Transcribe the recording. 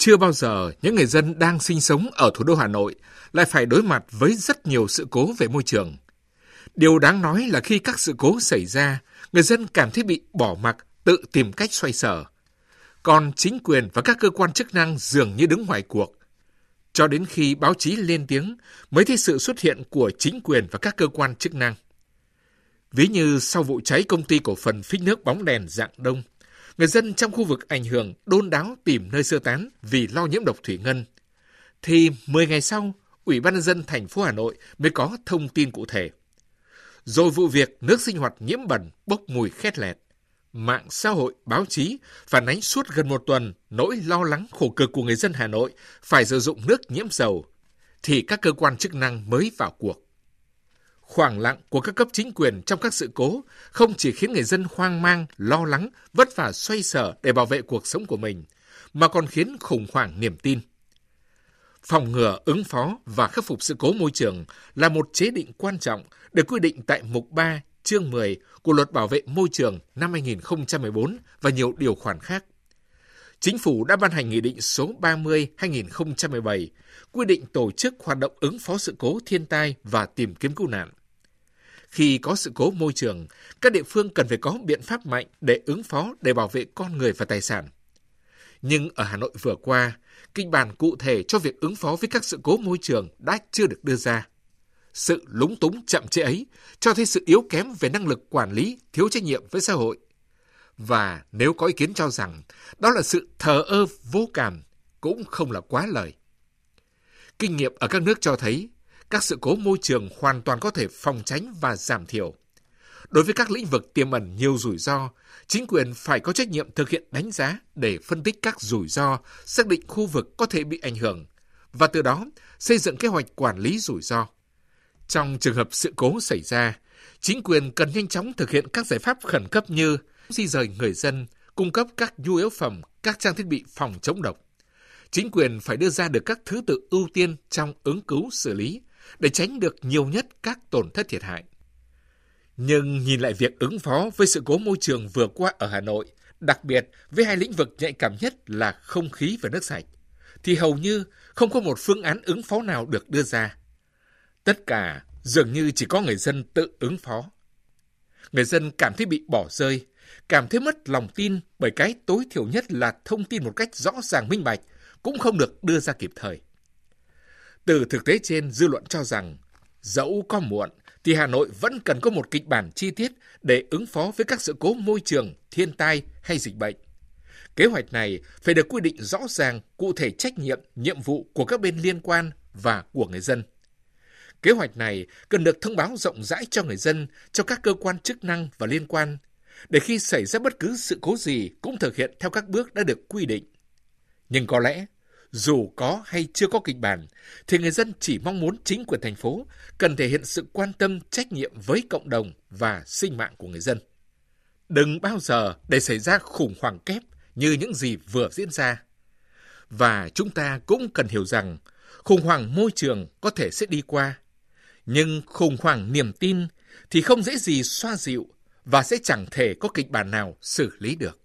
Chưa bao giờ những người dân đang sinh sống ở thủ đô Hà Nội lại phải đối mặt với rất nhiều sự cố về môi trường. Điều đáng nói là khi các sự cố xảy ra, người dân cảm thấy bị bỏ mặc, tự tìm cách xoay sở. Còn chính quyền và các cơ quan chức năng dường như đứng ngoài cuộc. Cho đến khi báo chí lên tiếng mới thấy sự xuất hiện của chính quyền và các cơ quan chức năng. Ví như sau vụ cháy công ty cổ phần phích nước bóng đèn dạng đông, người dân trong khu vực ảnh hưởng đôn đáo tìm nơi sơ tán vì lo nhiễm độc thủy ngân. Thì 10 ngày sau, Ủy ban nhân dân thành phố Hà Nội mới có thông tin cụ thể. Rồi vụ việc nước sinh hoạt nhiễm bẩn bốc mùi khét lẹt. Mạng xã hội, báo chí phản ánh suốt gần một tuần nỗi lo lắng khổ cực của người dân Hà Nội phải sử dụng nước nhiễm dầu, thì các cơ quan chức năng mới vào cuộc. Khoảng lặng của các cấp chính quyền trong các sự cố không chỉ khiến người dân hoang mang, lo lắng, vất vả xoay sở để bảo vệ cuộc sống của mình, mà còn khiến khủng hoảng niềm tin. Phòng ngừa, ứng phó và khắc phục sự cố môi trường là một chế định quan trọng được quy định tại Mục 3, chương 10 của Luật Bảo vệ Môi trường năm 2014 và nhiều điều khoản khác. Chính phủ đã ban hành Nghị định số 30-2017 quy định tổ chức hoạt động ứng phó sự cố thiên tai và tìm kiếm cứu nạn. Khi có sự cố môi trường, các địa phương cần phải có biện pháp mạnh để ứng phó để bảo vệ con người và tài sản. Nhưng ở Hà Nội vừa qua, kịch bản cụ thể cho việc ứng phó với các sự cố môi trường đã chưa được đưa ra. Sự lúng túng chậm trễ ấy cho thấy sự yếu kém về năng lực quản lý, thiếu trách nhiệm với xã hội. Và nếu có ý kiến cho rằng đó là sự thờ ơ vô cảm, cũng không là quá lời. Kinh nghiệm ở các nước cho thấy các sự cố môi trường hoàn toàn có thể phòng tránh và giảm thiểu. Đối với các lĩnh vực tiềm ẩn nhiều rủi ro, chính quyền phải có trách nhiệm thực hiện đánh giá để phân tích các rủi ro, xác định khu vực có thể bị ảnh hưởng và từ đó xây dựng kế hoạch quản lý rủi ro. Trong trường hợp sự cố xảy ra, chính quyền cần nhanh chóng thực hiện các giải pháp khẩn cấp như di rời người dân, cung cấp các nhu yếu phẩm, các trang thiết bị phòng chống độc. Chính quyền phải đưa ra được các thứ tự ưu tiên trong ứng cứu xử lý để tránh được nhiều nhất các tổn thất thiệt hại. Nhưng nhìn lại việc ứng phó với sự cố môi trường vừa qua ở Hà Nội, đặc biệt với hai lĩnh vực nhạy cảm nhất là không khí và nước sạch, thì hầu như không có một phương án ứng phó nào được đưa ra. Tất cả dường như chỉ có người dân tự ứng phó. Người dân cảm thấy bị bỏ rơi, cảm thấy mất lòng tin bởi cái tối thiểu nhất là thông tin một cách rõ ràng minh bạch cũng không được đưa ra kịp thời. Từ thực tế trên, dư luận cho rằng dẫu có muộn thì Hà Nội vẫn cần có một kịch bản chi tiết để ứng phó với các sự cố môi trường, thiên tai hay dịch bệnh. Kế hoạch này phải được quy định rõ ràng, cụ thể trách nhiệm, nhiệm vụ của các bên liên quan và của người dân. Kế hoạch này cần được thông báo rộng rãi cho người dân, cho các cơ quan chức năng và liên quan, để khi xảy ra bất cứ sự cố gì cũng thực hiện theo các bước đã được quy định. Nhưng có lẽ, dù có hay chưa có kịch bản, thì người dân chỉ mong muốn chính quyền thành phố cần thể hiện sự quan tâm trách nhiệm với cộng đồng và sinh mạng của người dân. Đừng bao giờ để xảy ra khủng hoảng kép như những gì vừa diễn ra. Và chúng ta cũng cần hiểu rằng khủng hoảng môi trường có thể sẽ đi qua, nhưng khủng hoảng niềm tin thì không dễ gì xoa dịu và sẽ chẳng thể có kịch bản nào xử lý được.